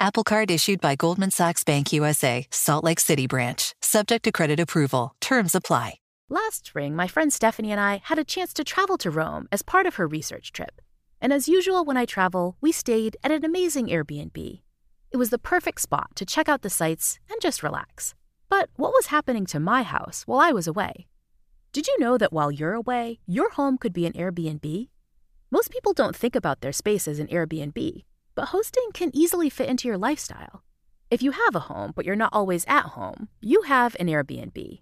Apple Card issued by Goldman Sachs Bank USA, Salt Lake City branch, subject to credit approval. Terms apply. Last spring, my friend Stephanie and I had a chance to travel to Rome as part of her research trip. And as usual, when I travel, we stayed at an amazing Airbnb. It was the perfect spot to check out the sights and just relax. But what was happening to my house while I was away? Did you know that while you're away, your home could be an Airbnb? Most people don't think about their space as an Airbnb, but hosting can easily fit into your lifestyle. If you have a home, but you're not always at home, you have an Airbnb.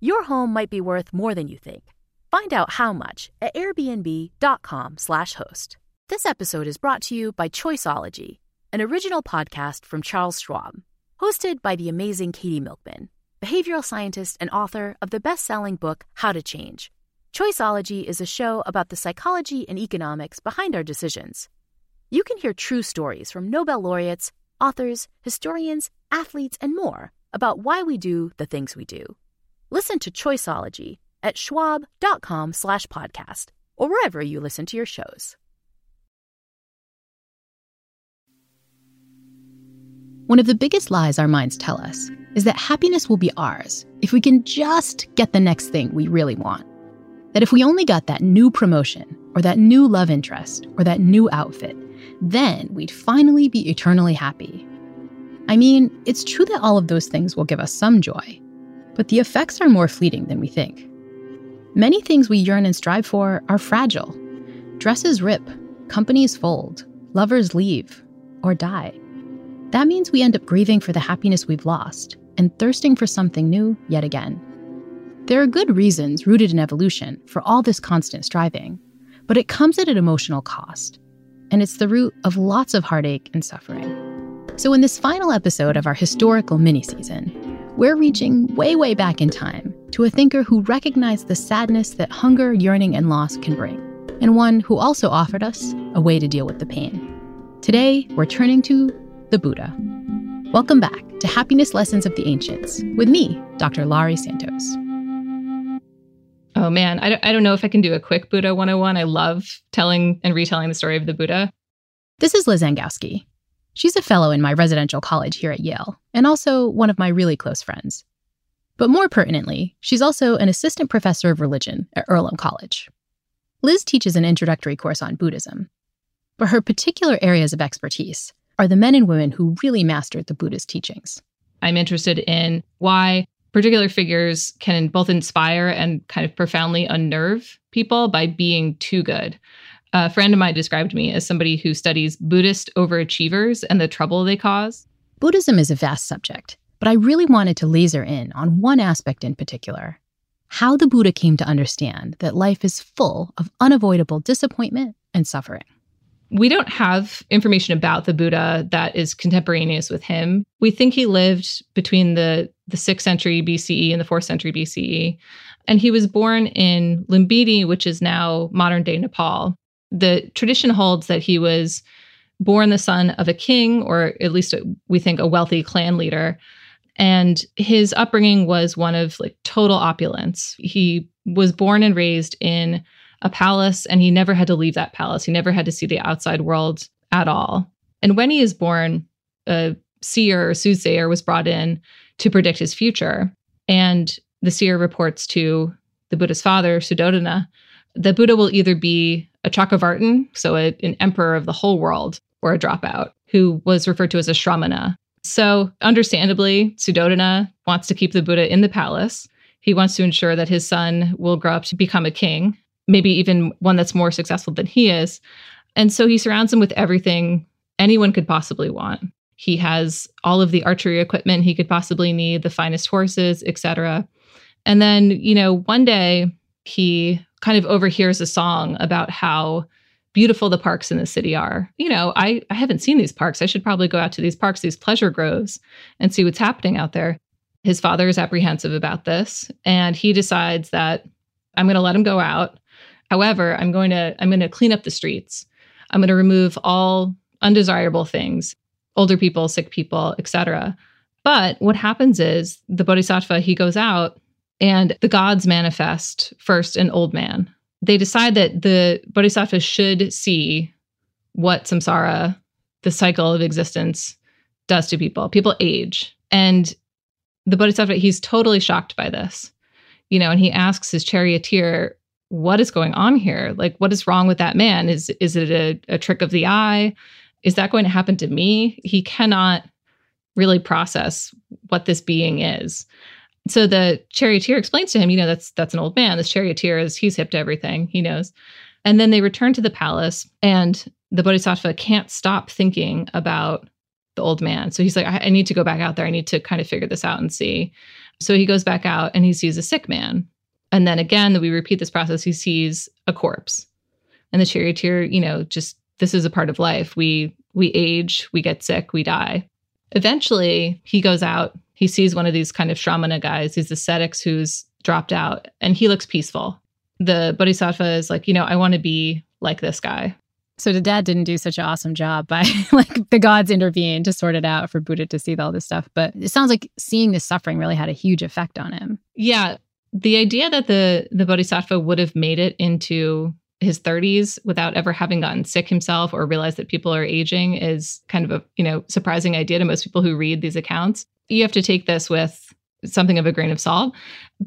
Your home might be worth more than you think. Find out how much at airbnb.com/host. This episode is brought to you by Choiceology, an original podcast from Charles Schwab, hosted by the amazing Katie Milkman, behavioral scientist and author of the best-selling book How to Change Choiceology is a show about the psychology and economics behind our decisions. You can hear true stories from Nobel laureates, authors, historians, athletes, and more about why we do the things we do. Listen to Choiceology at schwab.com slash podcast or wherever you listen to your shows. One of the biggest lies our minds tell us is that happiness will be ours if we can just get the next thing we really want that if we only got that new promotion, or that new love interest, or that new outfit, then we'd finally be eternally happy. I mean, it's true that all of those things will give us some joy, but the effects are more fleeting than we think. Many things we yearn and strive for are fragile. Dresses rip, companies fold, lovers leave, or die. That means we end up grieving for the happiness we've lost and thirsting for something new yet again. There are good reasons rooted in evolution for all this constant striving, but it comes at an emotional cost, and it's the root of lots of heartache and suffering. So, in this final episode of our historical mini season, we're reaching way, way back in time to a thinker who recognized the sadness that hunger, yearning, and loss can bring, and one who also offered us a way to deal with the pain. Today, we're turning to the Buddha. Welcome back to Happiness Lessons of the Ancients with me, Dr. Laurie Santos. Oh man, I don't, I don't know if I can do a quick Buddha 101. I love telling and retelling the story of the Buddha. This is Liz Angowski. She's a fellow in my residential college here at Yale, and also one of my really close friends. But more pertinently, she's also an assistant professor of religion at Earlham College. Liz teaches an introductory course on Buddhism, but her particular areas of expertise are the men and women who really mastered the Buddha's teachings. I'm interested in why particular figures can both inspire and kind of profoundly unnerve people by being too good. A friend of mine described me as somebody who studies Buddhist overachievers and the trouble they cause. Buddhism is a vast subject, but I really wanted to laser in on one aspect in particular how the Buddha came to understand that life is full of unavoidable disappointment and suffering we don't have information about the Buddha that is contemporaneous with him. We think he lived between the, the 6th century BCE and the 4th century BCE. And he was born in Lumbini, which is now modern day Nepal. The tradition holds that he was born the son of a king, or at least we think a wealthy clan leader. And his upbringing was one of like total opulence. He was born and raised in a palace and he never had to leave that palace. He never had to see the outside world at all. And when he is born, a seer or soothsayer was brought in to predict his future. And the seer reports to the Buddha's father, Suddhodana, that Buddha will either be a Chakravartin, so a, an emperor of the whole world, or a dropout, who was referred to as a Shramana. So, understandably, Suddhodana wants to keep the Buddha in the palace. He wants to ensure that his son will grow up to become a king maybe even one that's more successful than he is. And so he surrounds him with everything anyone could possibly want. He has all of the archery equipment he could possibly need, the finest horses, etc. And then, you know, one day he kind of overhears a song about how beautiful the parks in the city are. You know, I, I haven't seen these parks. I should probably go out to these parks, these pleasure groves, and see what's happening out there. His father is apprehensive about this, and he decides that I'm going to let him go out. However, I'm going to I'm going to clean up the streets. I'm going to remove all undesirable things, older people, sick people, etc. But what happens is the bodhisattva he goes out and the gods manifest first an old man. They decide that the bodhisattva should see what samsara, the cycle of existence, does to people. People age. And the bodhisattva, he's totally shocked by this. You know, and he asks his charioteer, what is going on here? Like, what is wrong with that man? Is is it a, a trick of the eye? Is that going to happen to me? He cannot really process what this being is. So the charioteer explains to him, you know, that's that's an old man. This charioteer is he's hip to everything. He knows. And then they return to the palace, and the bodhisattva can't stop thinking about the old man. So he's like, I, I need to go back out there. I need to kind of figure this out and see. So he goes back out and he sees a sick man. And then again, we repeat this process. He sees a corpse. And the charioteer, you know, just this is a part of life. We we age, we get sick, we die. Eventually, he goes out. He sees one of these kind of shramana guys, these ascetics who's dropped out, and he looks peaceful. The bodhisattva is like, you know, I want to be like this guy. So the dad didn't do such an awesome job by like the gods intervened to sort it out for Buddha to see all this stuff. But it sounds like seeing this suffering really had a huge effect on him. Yeah. The idea that the the Bodhisattva would have made it into his 30s without ever having gotten sick himself or realized that people are aging is kind of a, you know, surprising idea to most people who read these accounts. You have to take this with something of a grain of salt.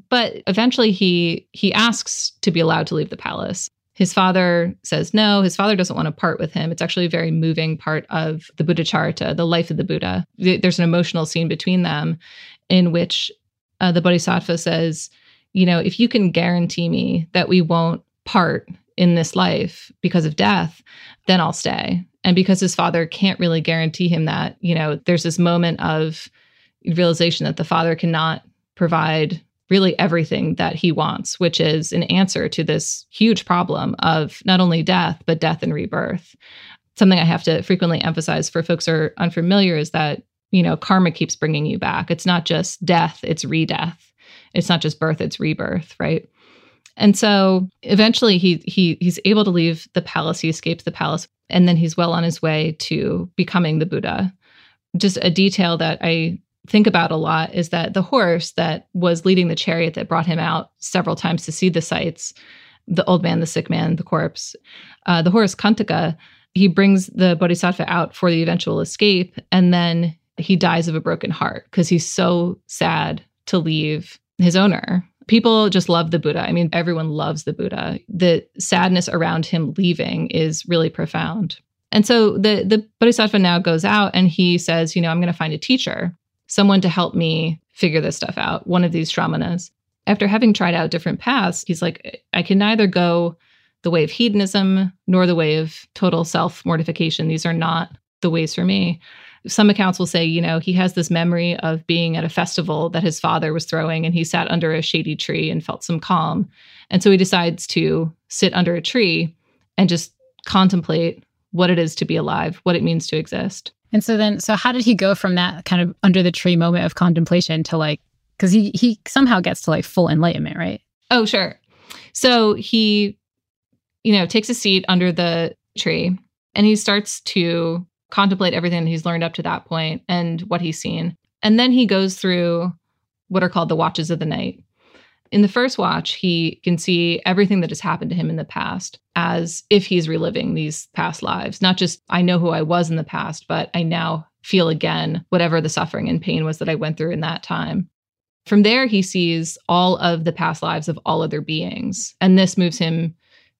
But eventually he he asks to be allowed to leave the palace. His father says no. His father doesn't want to part with him. It's actually a very moving part of the Buddha Charita, the life of the Buddha. There's an emotional scene between them in which uh, the Bodhisattva says, you know, if you can guarantee me that we won't part in this life because of death, then I'll stay. And because his father can't really guarantee him that, you know, there's this moment of realization that the father cannot provide really everything that he wants, which is an answer to this huge problem of not only death, but death and rebirth. Something I have to frequently emphasize for folks who are unfamiliar is that, you know, karma keeps bringing you back. It's not just death, it's re death. It's not just birth, it's rebirth, right? And so eventually he he he's able to leave the palace, he escapes the palace, and then he's well on his way to becoming the Buddha. Just a detail that I think about a lot is that the horse that was leading the chariot that brought him out several times to see the sights, the old man, the sick man, the corpse, uh, the horse Kantaka, he brings the bodhisattva out for the eventual escape, and then he dies of a broken heart because he's so sad to leave his owner. People just love the Buddha. I mean, everyone loves the Buddha. The sadness around him leaving is really profound. And so the the bodhisattva now goes out and he says, you know, I'm going to find a teacher someone to help me figure this stuff out, one of these shramanas. After having tried out different paths, he's like, I can neither go the way of hedonism nor the way of total self mortification. These are not the ways for me. Some accounts will say, you know, he has this memory of being at a festival that his father was throwing and he sat under a shady tree and felt some calm. And so he decides to sit under a tree and just contemplate what it is to be alive, what it means to exist. And so then, so how did he go from that kind of under the tree moment of contemplation to like, because he he somehow gets to like full enlightenment, right? Oh, sure. So he, you know, takes a seat under the tree and he starts to contemplate everything that he's learned up to that point and what he's seen. And then he goes through what are called the watches of the night. In the first watch, he can see everything that has happened to him in the past as if he's reliving these past lives. Not just, I know who I was in the past, but I now feel again whatever the suffering and pain was that I went through in that time. From there, he sees all of the past lives of all other beings. And this moves him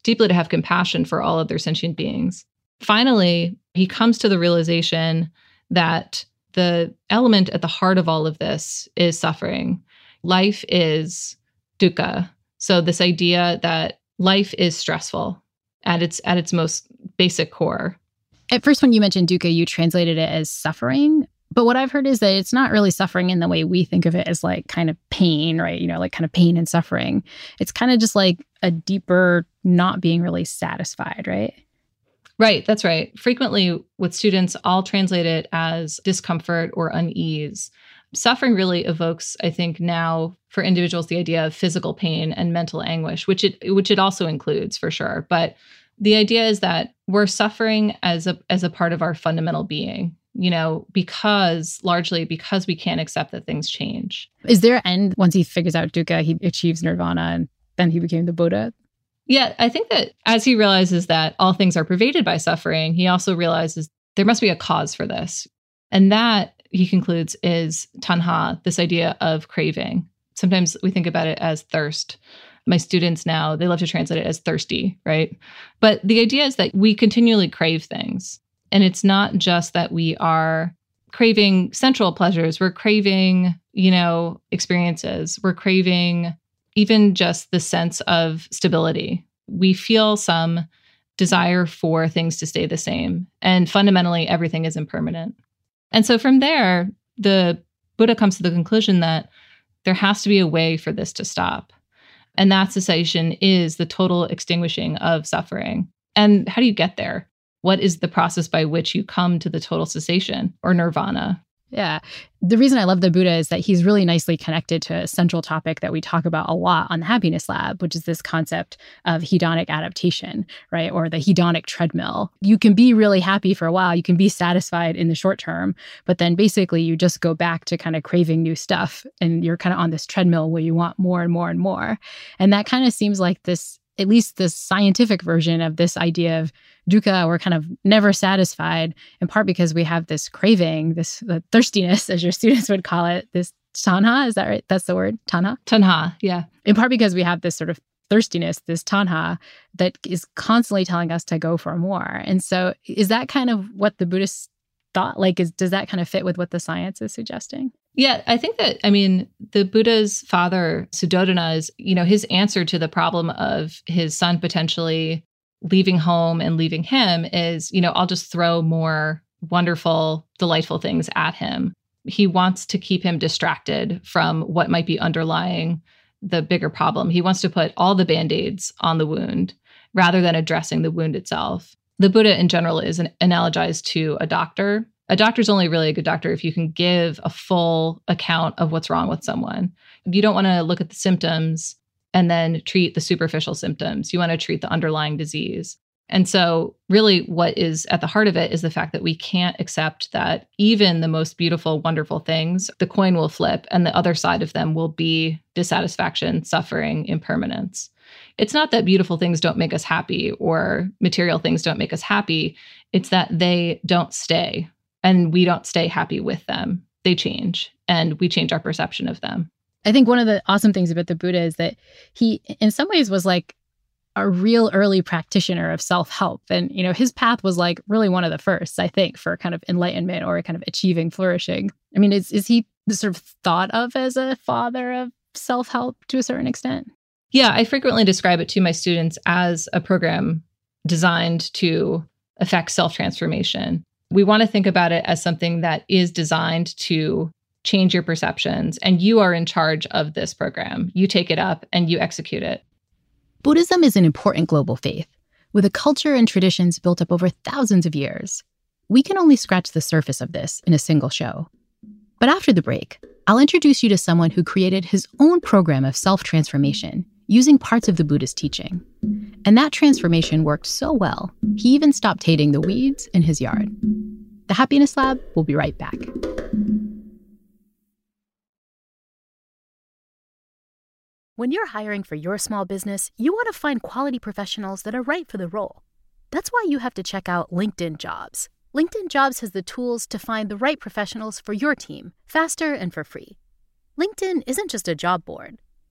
deeply to have compassion for all other sentient beings. Finally, he comes to the realization that the element at the heart of all of this is suffering. Life is dukkha. So this idea that life is stressful at its at its most basic core. At first when you mentioned dukkha, you translated it as suffering. But what I've heard is that it's not really suffering in the way we think of it as like kind of pain, right? You know, like kind of pain and suffering. It's kind of just like a deeper not being really satisfied, right? Right, that's right. Frequently with students, I'll translate it as discomfort or unease. Suffering really evokes, I think, now for individuals the idea of physical pain and mental anguish, which it which it also includes for sure. But the idea is that we're suffering as a as a part of our fundamental being you know because largely because we can't accept that things change is there an end once he figures out dukkha he achieves nirvana and then he became the buddha yeah i think that as he realizes that all things are pervaded by suffering he also realizes there must be a cause for this. And that he concludes is tanha this idea of craving. Sometimes we think about it as thirst. My students now, they love to translate it as thirsty, right? But the idea is that we continually crave things. And it's not just that we are craving sensual pleasures, we're craving, you know, experiences, we're craving even just the sense of stability. We feel some desire for things to stay the same. And fundamentally, everything is impermanent. And so from there, the Buddha comes to the conclusion that there has to be a way for this to stop. And that cessation is the total extinguishing of suffering. And how do you get there? What is the process by which you come to the total cessation or nirvana? Yeah. The reason I love the Buddha is that he's really nicely connected to a central topic that we talk about a lot on the Happiness Lab, which is this concept of hedonic adaptation, right? Or the hedonic treadmill. You can be really happy for a while, you can be satisfied in the short term, but then basically you just go back to kind of craving new stuff and you're kind of on this treadmill where you want more and more and more. And that kind of seems like this at least the scientific version of this idea of dukkha, we're kind of never satisfied, in part because we have this craving, this thirstiness, as your students would call it, this tanha. Is that right? That's the word, tanha? Tanha, yeah. In part because we have this sort of thirstiness, this tanha, that is constantly telling us to go for more. And so, is that kind of what the Buddhists thought? Like, is does that kind of fit with what the science is suggesting? Yeah, I think that I mean the Buddha's father Suddhodana's, you know, his answer to the problem of his son potentially leaving home and leaving him is, you know, I'll just throw more wonderful, delightful things at him. He wants to keep him distracted from what might be underlying the bigger problem. He wants to put all the band-aids on the wound rather than addressing the wound itself. The Buddha in general is an, analogized to a doctor a doctor's only really a good doctor if you can give a full account of what's wrong with someone. You don't want to look at the symptoms and then treat the superficial symptoms. You want to treat the underlying disease. And so, really, what is at the heart of it is the fact that we can't accept that even the most beautiful, wonderful things, the coin will flip, and the other side of them will be dissatisfaction, suffering, impermanence. It's not that beautiful things don't make us happy or material things don't make us happy. It's that they don't stay and we don't stay happy with them. They change and we change our perception of them. I think one of the awesome things about the Buddha is that he, in some ways, was like a real early practitioner of self help. And, you know, his path was like really one of the first, I think, for kind of enlightenment or kind of achieving flourishing. I mean, is, is he sort of thought of as a father of self help to a certain extent? Yeah, I frequently describe it to my students as a program designed to affect self transformation. We want to think about it as something that is designed to change your perceptions, and you are in charge of this program. You take it up and you execute it. Buddhism is an important global faith with a culture and traditions built up over thousands of years. We can only scratch the surface of this in a single show. But after the break, I'll introduce you to someone who created his own program of self transformation using parts of the Buddhist teaching. And that transformation worked so well, he even stopped hating the weeds in his yard. The Happiness Lab will be right back. When you're hiring for your small business, you want to find quality professionals that are right for the role. That's why you have to check out LinkedIn Jobs. LinkedIn Jobs has the tools to find the right professionals for your team faster and for free. LinkedIn isn't just a job board.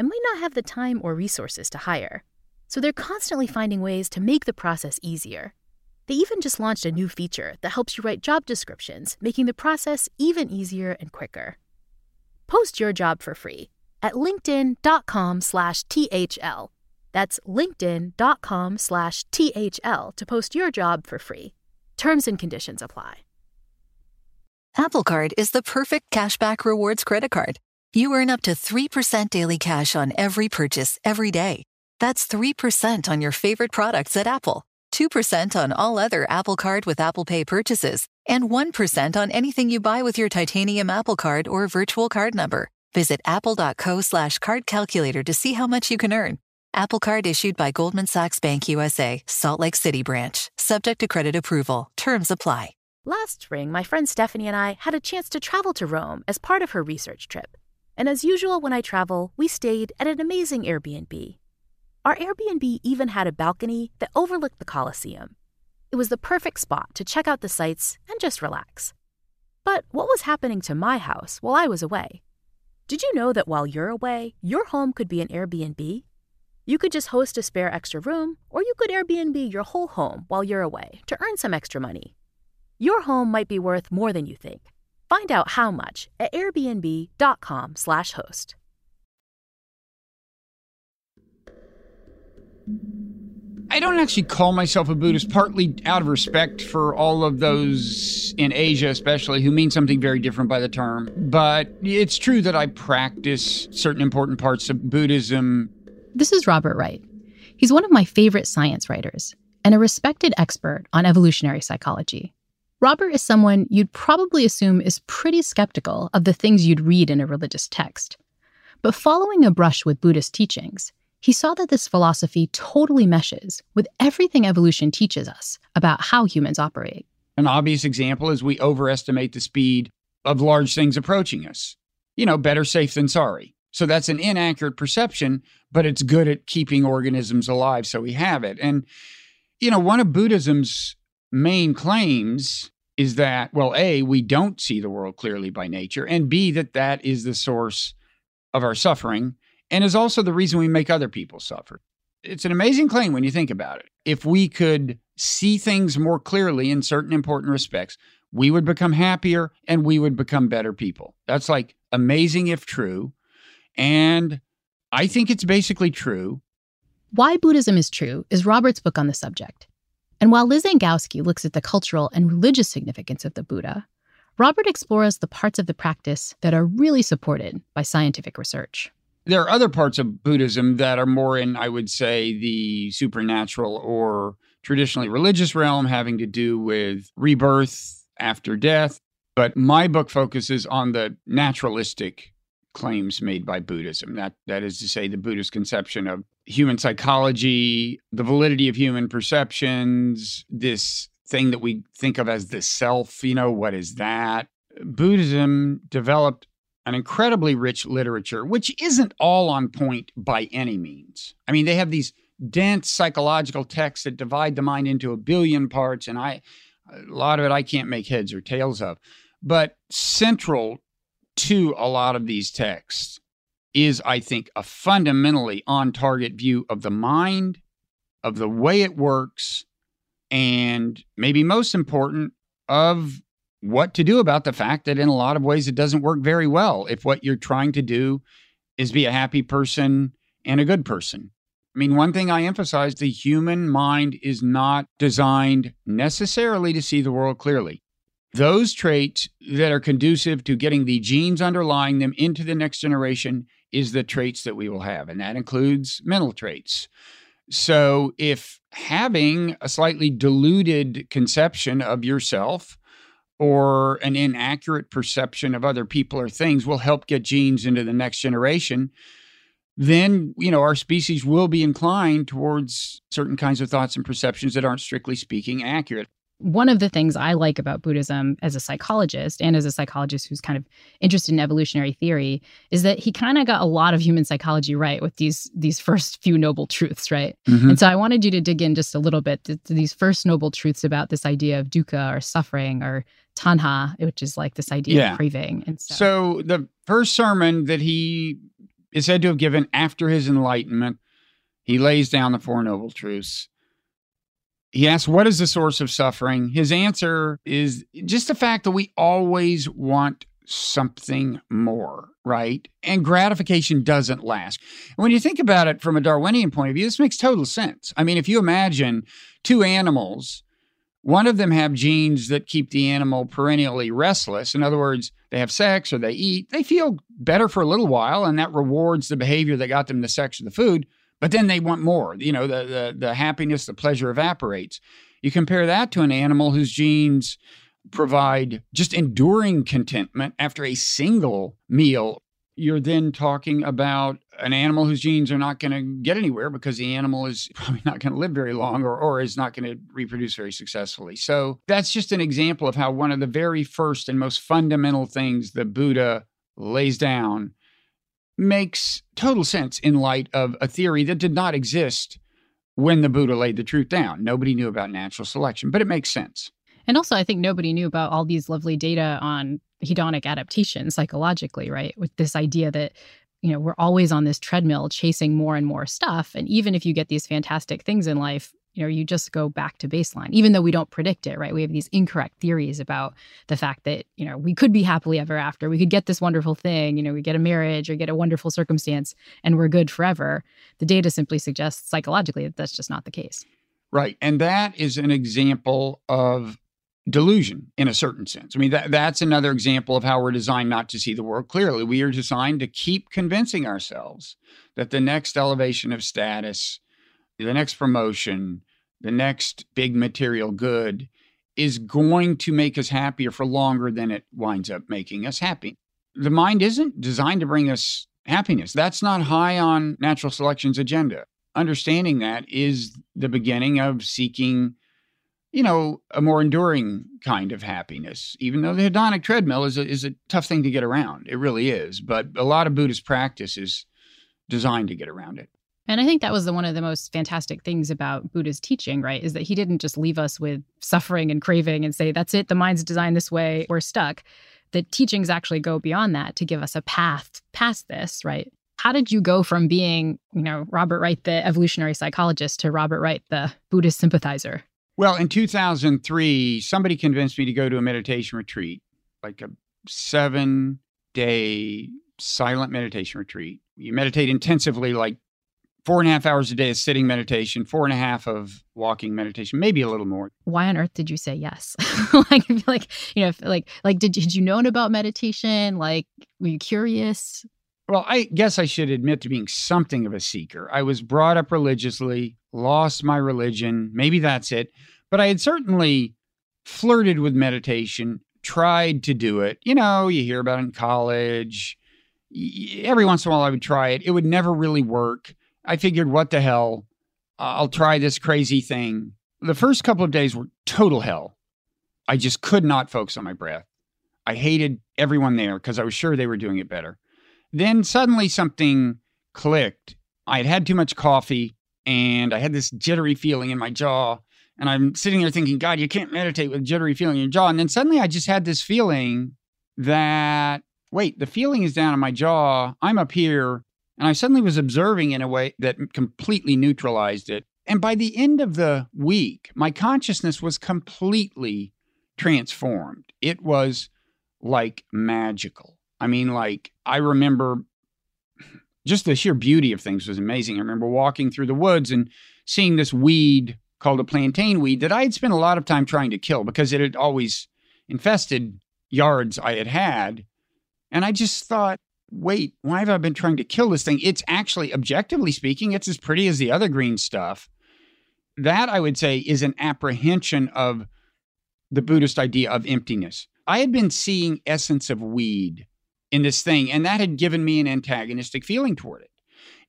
and might not have the time or resources to hire. So they're constantly finding ways to make the process easier. They even just launched a new feature that helps you write job descriptions, making the process even easier and quicker. Post your job for free at linkedin.com slash THL. That's linkedin.com slash THL to post your job for free. Terms and conditions apply. Apple Card is the perfect cashback rewards credit card. You earn up to 3% daily cash on every purchase every day. That's 3% on your favorite products at Apple, 2% on all other Apple Card with Apple Pay purchases, and 1% on anything you buy with your titanium Apple Card or virtual card number. Visit apple.co slash card calculator to see how much you can earn. Apple Card issued by Goldman Sachs Bank USA, Salt Lake City branch, subject to credit approval. Terms apply. Last spring, my friend Stephanie and I had a chance to travel to Rome as part of her research trip. And as usual, when I travel, we stayed at an amazing Airbnb. Our Airbnb even had a balcony that overlooked the Colosseum. It was the perfect spot to check out the sights and just relax. But what was happening to my house while I was away? Did you know that while you're away, your home could be an Airbnb? You could just host a spare extra room, or you could Airbnb your whole home while you're away to earn some extra money. Your home might be worth more than you think. Find out how much at airbnb.com/slash host. I don't actually call myself a Buddhist, partly out of respect for all of those in Asia, especially, who mean something very different by the term. But it's true that I practice certain important parts of Buddhism. This is Robert Wright. He's one of my favorite science writers and a respected expert on evolutionary psychology. Robert is someone you'd probably assume is pretty skeptical of the things you'd read in a religious text. But following a brush with Buddhist teachings, he saw that this philosophy totally meshes with everything evolution teaches us about how humans operate. An obvious example is we overestimate the speed of large things approaching us. You know, better safe than sorry. So that's an inaccurate perception, but it's good at keeping organisms alive, so we have it. And, you know, one of Buddhism's main claims is that, well, A, we don't see the world clearly by nature, and B, that that is the source of our suffering and is also the reason we make other people suffer. It's an amazing claim when you think about it. If we could see things more clearly in certain important respects, we would become happier and we would become better people. That's like amazing if true. And I think it's basically true. Why Buddhism is True is Robert's book on the subject. And while Liz Angowski looks at the cultural and religious significance of the Buddha, Robert explores the parts of the practice that are really supported by scientific research. There are other parts of Buddhism that are more in, I would say, the supernatural or traditionally religious realm, having to do with rebirth after death. But my book focuses on the naturalistic claims made by Buddhism. That that is to say, the Buddhist conception of human psychology, the validity of human perceptions, this thing that we think of as the self. You know, what is that? Buddhism developed an incredibly rich literature, which isn't all on point by any means. I mean, they have these dense psychological texts that divide the mind into a billion parts, and I, a lot of it I can't make heads or tails of. But central to a lot of these texts is, I think, a fundamentally on target view of the mind, of the way it works, and maybe most important, of what to do about the fact that in a lot of ways it doesn't work very well if what you're trying to do is be a happy person and a good person. I mean, one thing I emphasize the human mind is not designed necessarily to see the world clearly. Those traits that are conducive to getting the genes underlying them into the next generation is the traits that we will have, and that includes mental traits. So, if having a slightly diluted conception of yourself or an inaccurate perception of other people or things will help get genes into the next generation, then, you know, our species will be inclined towards certain kinds of thoughts and perceptions that aren't strictly speaking accurate. One of the things I like about Buddhism as a psychologist and as a psychologist who's kind of interested in evolutionary theory is that he kind of got a lot of human psychology right with these these first few noble truths, right? Mm-hmm. And so I wanted you to dig in just a little bit to, to these first noble truths about this idea of dukkha or suffering or tanha, which is like this idea yeah. of craving. And so. so the first sermon that he is said to have given after his enlightenment, he lays down the Four Noble Truths. He asks, What is the source of suffering? His answer is just the fact that we always want something more, right? And gratification doesn't last. And when you think about it from a Darwinian point of view, this makes total sense. I mean, if you imagine two animals, one of them have genes that keep the animal perennially restless. In other words, they have sex or they eat, they feel better for a little while, and that rewards the behavior that got them the sex or the food. But then they want more. You know, the the, the happiness, the pleasure evaporates. You compare that to an animal whose genes provide just enduring contentment after a single meal. You're then talking about an animal whose genes are not going to get anywhere because the animal is probably not going to live very long or, or is not going to reproduce very successfully. So that's just an example of how one of the very first and most fundamental things the Buddha lays down makes total sense in light of a theory that did not exist when the Buddha laid the truth down. Nobody knew about natural selection, but it makes sense. And also, I think nobody knew about all these lovely data on hedonic adaptation psychologically, right? With this idea that, you know, we're always on this treadmill chasing more and more stuff. And even if you get these fantastic things in life, you know, you just go back to baseline, even though we don't predict it, right? We have these incorrect theories about the fact that, you know, we could be happily ever after. We could get this wonderful thing, you know, we get a marriage or get a wonderful circumstance and we're good forever. The data simply suggests psychologically that that's just not the case. Right. And that is an example of delusion in a certain sense. I mean, that, that's another example of how we're designed not to see the world clearly. We are designed to keep convincing ourselves that the next elevation of status, the next promotion, the next big material good is going to make us happier for longer than it winds up making us happy. The mind isn't designed to bring us happiness. That's not high on natural selection's agenda. Understanding that is the beginning of seeking you know, a more enduring kind of happiness, even though the hedonic treadmill is a, is a tough thing to get around. It really is. But a lot of Buddhist practice is designed to get around it. And I think that was the, one of the most fantastic things about Buddha's teaching, right? Is that he didn't just leave us with suffering and craving and say, that's it, the mind's designed this way, we're stuck. The teachings actually go beyond that to give us a path past this, right? How did you go from being, you know, Robert Wright, the evolutionary psychologist, to Robert Wright, the Buddhist sympathizer? Well, in 2003, somebody convinced me to go to a meditation retreat, like a seven day silent meditation retreat. You meditate intensively, like four and a half hours a day of sitting meditation, four and a half of walking meditation, maybe a little more. Why on earth did you say yes? like, like you know, like, like did did you know about meditation? Like, were you curious? Well, I guess I should admit to being something of a seeker. I was brought up religiously lost my religion. Maybe that's it. But I had certainly flirted with meditation, tried to do it. You know, you hear about it in college. Every once in a while, I would try it. It would never really work. I figured, what the hell? I'll try this crazy thing. The first couple of days were total hell. I just could not focus on my breath. I hated everyone there because I was sure they were doing it better. Then suddenly something clicked. I had had too much coffee and I had this jittery feeling in my jaw. And I'm sitting there thinking, God, you can't meditate with jittery feeling in your jaw. And then suddenly I just had this feeling that, wait, the feeling is down in my jaw. I'm up here. And I suddenly was observing in a way that completely neutralized it. And by the end of the week, my consciousness was completely transformed. It was like magical. I mean, like, I remember just the sheer beauty of things was amazing. I remember walking through the woods and seeing this weed called a plantain weed that I had spent a lot of time trying to kill because it had always infested yards I had had. And I just thought, wait, why have I been trying to kill this thing? It's actually, objectively speaking, it's as pretty as the other green stuff. That I would say is an apprehension of the Buddhist idea of emptiness. I had been seeing essence of weed in this thing. And that had given me an antagonistic feeling toward it.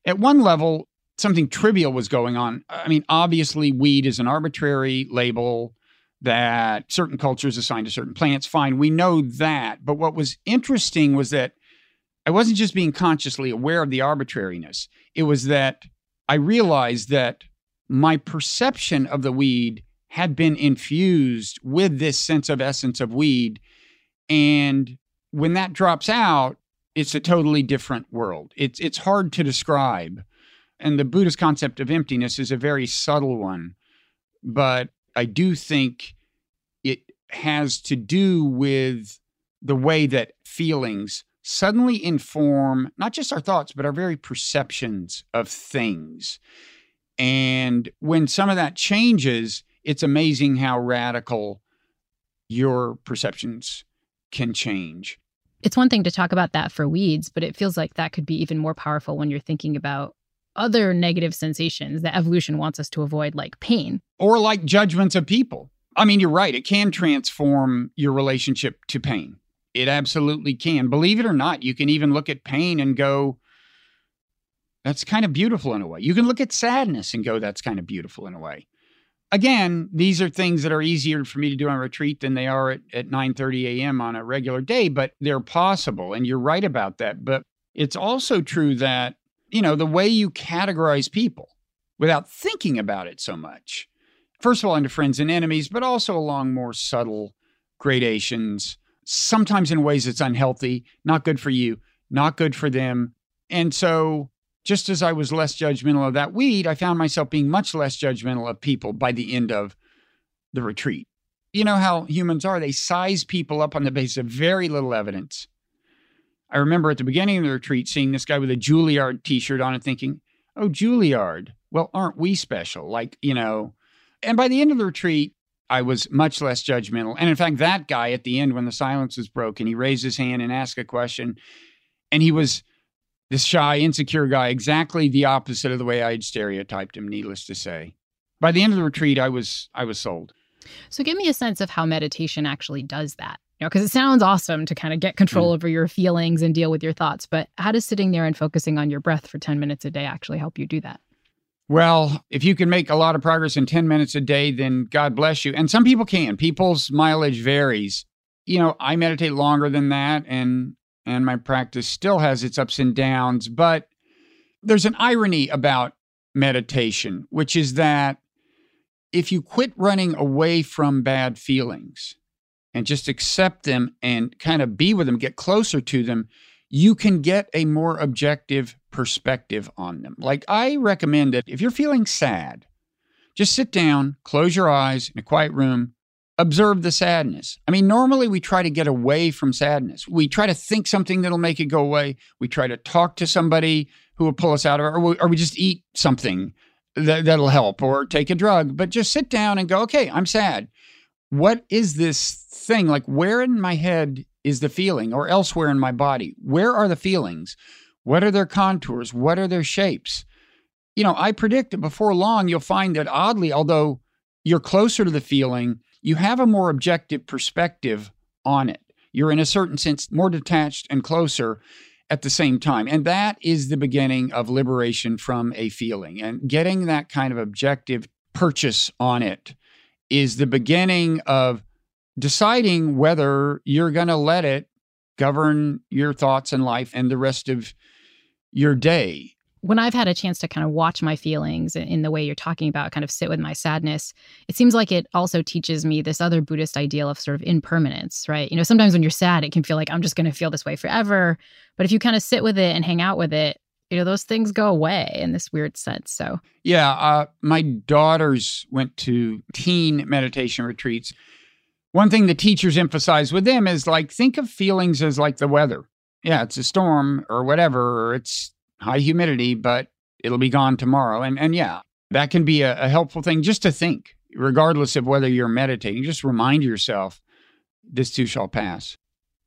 At one level, something trivial was going on. I mean, obviously, weed is an arbitrary label that certain cultures assign to certain plants. Fine, we know that. But what was interesting was that I wasn't just being consciously aware of the arbitrariness, it was that I realized that my perception of the weed had been infused with this sense of essence of weed. And when that drops out, it's a totally different world. It's it's hard to describe. And the Buddhist concept of emptiness is a very subtle one, but I do think it has to do with the way that feelings suddenly inform not just our thoughts, but our very perceptions of things. And when some of that changes, it's amazing how radical your perceptions can change. It's one thing to talk about that for weeds, but it feels like that could be even more powerful when you're thinking about other negative sensations that evolution wants us to avoid, like pain. Or like judgments of people. I mean, you're right. It can transform your relationship to pain. It absolutely can. Believe it or not, you can even look at pain and go, that's kind of beautiful in a way. You can look at sadness and go, that's kind of beautiful in a way. Again, these are things that are easier for me to do on retreat than they are at, at 9 30 a.m. on a regular day, but they're possible. And you're right about that. But it's also true that, you know, the way you categorize people without thinking about it so much, first of all, into friends and enemies, but also along more subtle gradations sometimes in ways it's unhealthy, not good for you, not good for them. And so, just as I was less judgmental of that weed, I found myself being much less judgmental of people by the end of the retreat. You know how humans are, they size people up on the basis of very little evidence. I remember at the beginning of the retreat seeing this guy with a Juilliard t shirt on and thinking, oh, Juilliard, well, aren't we special? Like, you know, and by the end of the retreat, I was much less judgmental. And in fact, that guy at the end, when the silence was broken, he raised his hand and asked a question. And he was this shy, insecure guy, exactly the opposite of the way I had stereotyped him, needless to say. By the end of the retreat, I was I was sold. So give me a sense of how meditation actually does that. You know, because it sounds awesome to kind of get control mm. over your feelings and deal with your thoughts, but how does sitting there and focusing on your breath for 10 minutes a day actually help you do that? Well, if you can make a lot of progress in 10 minutes a day, then God bless you. And some people can. People's mileage varies. You know, I meditate longer than that and and my practice still has its ups and downs, but there's an irony about meditation, which is that if you quit running away from bad feelings and just accept them and kind of be with them, get closer to them, you can get a more objective perspective on them. Like I recommend that if you're feeling sad, just sit down, close your eyes in a quiet room, observe the sadness. I mean, normally we try to get away from sadness. We try to think something that'll make it go away. We try to talk to somebody who will pull us out of it, or we, or we just eat something that, that'll help or take a drug. But just sit down and go, okay, I'm sad. What is this thing? Like, where in my head is the feeling or elsewhere in my body? Where are the feelings? What are their contours? What are their shapes? You know, I predict that before long, you'll find that oddly, although you're closer to the feeling, you have a more objective perspective on it. You're, in a certain sense, more detached and closer at the same time. And that is the beginning of liberation from a feeling. And getting that kind of objective purchase on it is the beginning of deciding whether you're going to let it govern your thoughts and life and the rest of your day. When I've had a chance to kind of watch my feelings in the way you're talking about, kind of sit with my sadness, it seems like it also teaches me this other Buddhist ideal of sort of impermanence, right? You know, sometimes when you're sad, it can feel like I'm just going to feel this way forever. But if you kind of sit with it and hang out with it, you know, those things go away in this weird sense. So, yeah, uh, my daughters went to teen meditation retreats one thing the teachers emphasize with them is like think of feelings as like the weather. Yeah, it's a storm or whatever, or it's high humidity, but it'll be gone tomorrow. And and yeah, that can be a, a helpful thing just to think, regardless of whether you're meditating. Just remind yourself, this too shall pass.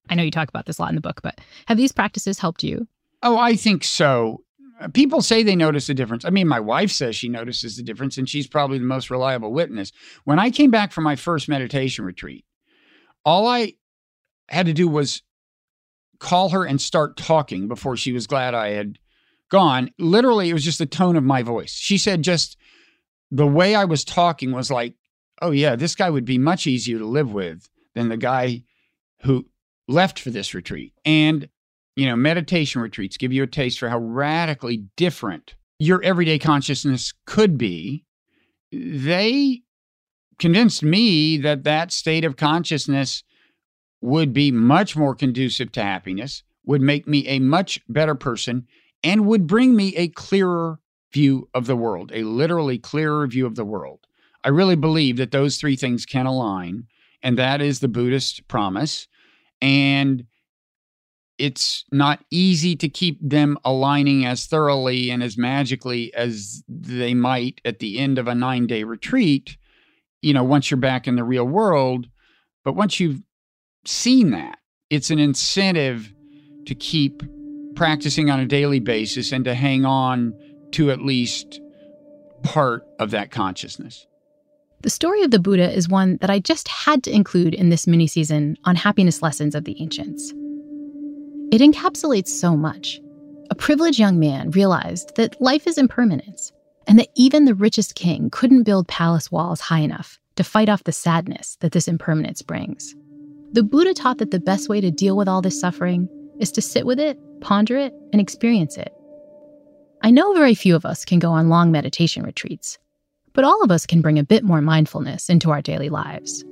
I know you talk about this a lot in the book, but have these practices helped you? Oh, I think so. Uh, people say they notice a difference. I mean, my wife says she notices the difference, and she's probably the most reliable witness. When I came back from my first meditation retreat, all I had to do was call her and start talking before she was glad I had gone. Literally, it was just the tone of my voice. She said, just the way I was talking was like, oh, yeah, this guy would be much easier to live with than the guy who left for this retreat. And you know, meditation retreats give you a taste for how radically different your everyday consciousness could be. They convinced me that that state of consciousness would be much more conducive to happiness, would make me a much better person, and would bring me a clearer view of the world, a literally clearer view of the world. I really believe that those three things can align, and that is the Buddhist promise. And it's not easy to keep them aligning as thoroughly and as magically as they might at the end of a nine day retreat, you know, once you're back in the real world. But once you've seen that, it's an incentive to keep practicing on a daily basis and to hang on to at least part of that consciousness. The story of the Buddha is one that I just had to include in this mini season on happiness lessons of the ancients. It encapsulates so much. A privileged young man realized that life is impermanence, and that even the richest king couldn't build palace walls high enough to fight off the sadness that this impermanence brings. The Buddha taught that the best way to deal with all this suffering is to sit with it, ponder it, and experience it. I know very few of us can go on long meditation retreats, but all of us can bring a bit more mindfulness into our daily lives.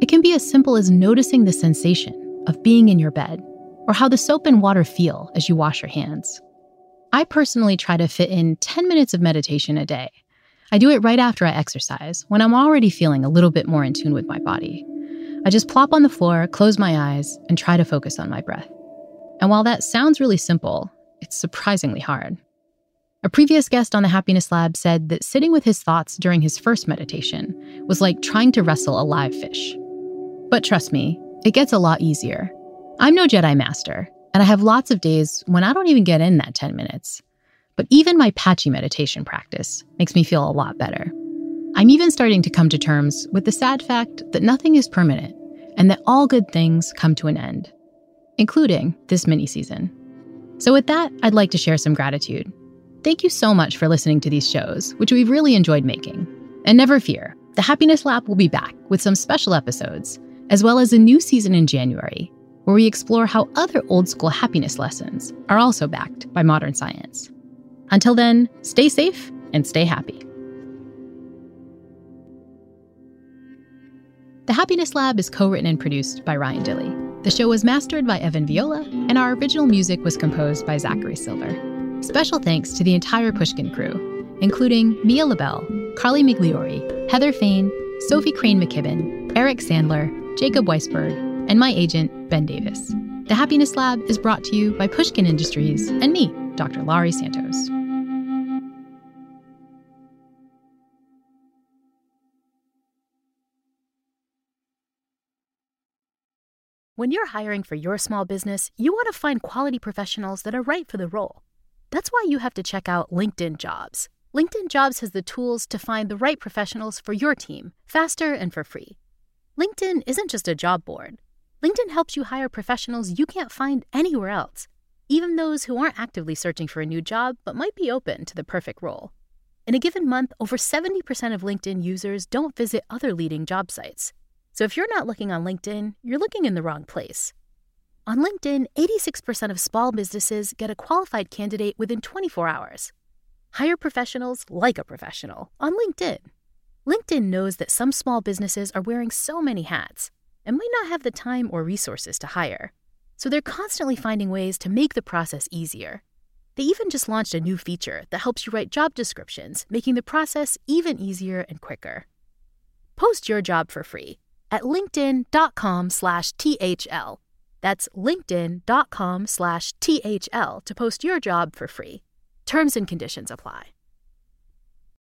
It can be as simple as noticing the sensation of being in your bed or how the soap and water feel as you wash your hands. I personally try to fit in 10 minutes of meditation a day. I do it right after I exercise, when I'm already feeling a little bit more in tune with my body. I just plop on the floor, close my eyes, and try to focus on my breath. And while that sounds really simple, it's surprisingly hard. A previous guest on the Happiness Lab said that sitting with his thoughts during his first meditation was like trying to wrestle a live fish. But trust me, it gets a lot easier. I'm no Jedi Master, and I have lots of days when I don't even get in that 10 minutes. But even my patchy meditation practice makes me feel a lot better. I'm even starting to come to terms with the sad fact that nothing is permanent and that all good things come to an end, including this mini season. So, with that, I'd like to share some gratitude Thank you so much for listening to these shows, which we've really enjoyed making. And never fear, the Happiness Lab will be back with some special episodes, as well as a new season in January, where we explore how other old school happiness lessons are also backed by modern science. Until then, stay safe and stay happy. The Happiness Lab is co written and produced by Ryan Dilley. The show was mastered by Evan Viola, and our original music was composed by Zachary Silver. Special thanks to the entire Pushkin crew, including Mia Lobel, Carly Migliori, Heather Fain, Sophie Crane McKibben, Eric Sandler, Jacob Weisberg, and my agent, Ben Davis. The Happiness Lab is brought to you by Pushkin Industries and me, Dr. Laurie Santos. When you're hiring for your small business, you want to find quality professionals that are right for the role. That's why you have to check out LinkedIn Jobs. LinkedIn Jobs has the tools to find the right professionals for your team faster and for free. LinkedIn isn't just a job board. LinkedIn helps you hire professionals you can't find anywhere else, even those who aren't actively searching for a new job but might be open to the perfect role. In a given month, over 70% of LinkedIn users don't visit other leading job sites. So if you're not looking on LinkedIn, you're looking in the wrong place. On LinkedIn, 86% of small businesses get a qualified candidate within 24 hours. Hire professionals like a professional on LinkedIn. LinkedIn knows that some small businesses are wearing so many hats and might not have the time or resources to hire. So they're constantly finding ways to make the process easier. They even just launched a new feature that helps you write job descriptions, making the process even easier and quicker. Post your job for free at linkedin.com slash THL. That's linkedin.com slash THL to post your job for free. Terms and conditions apply.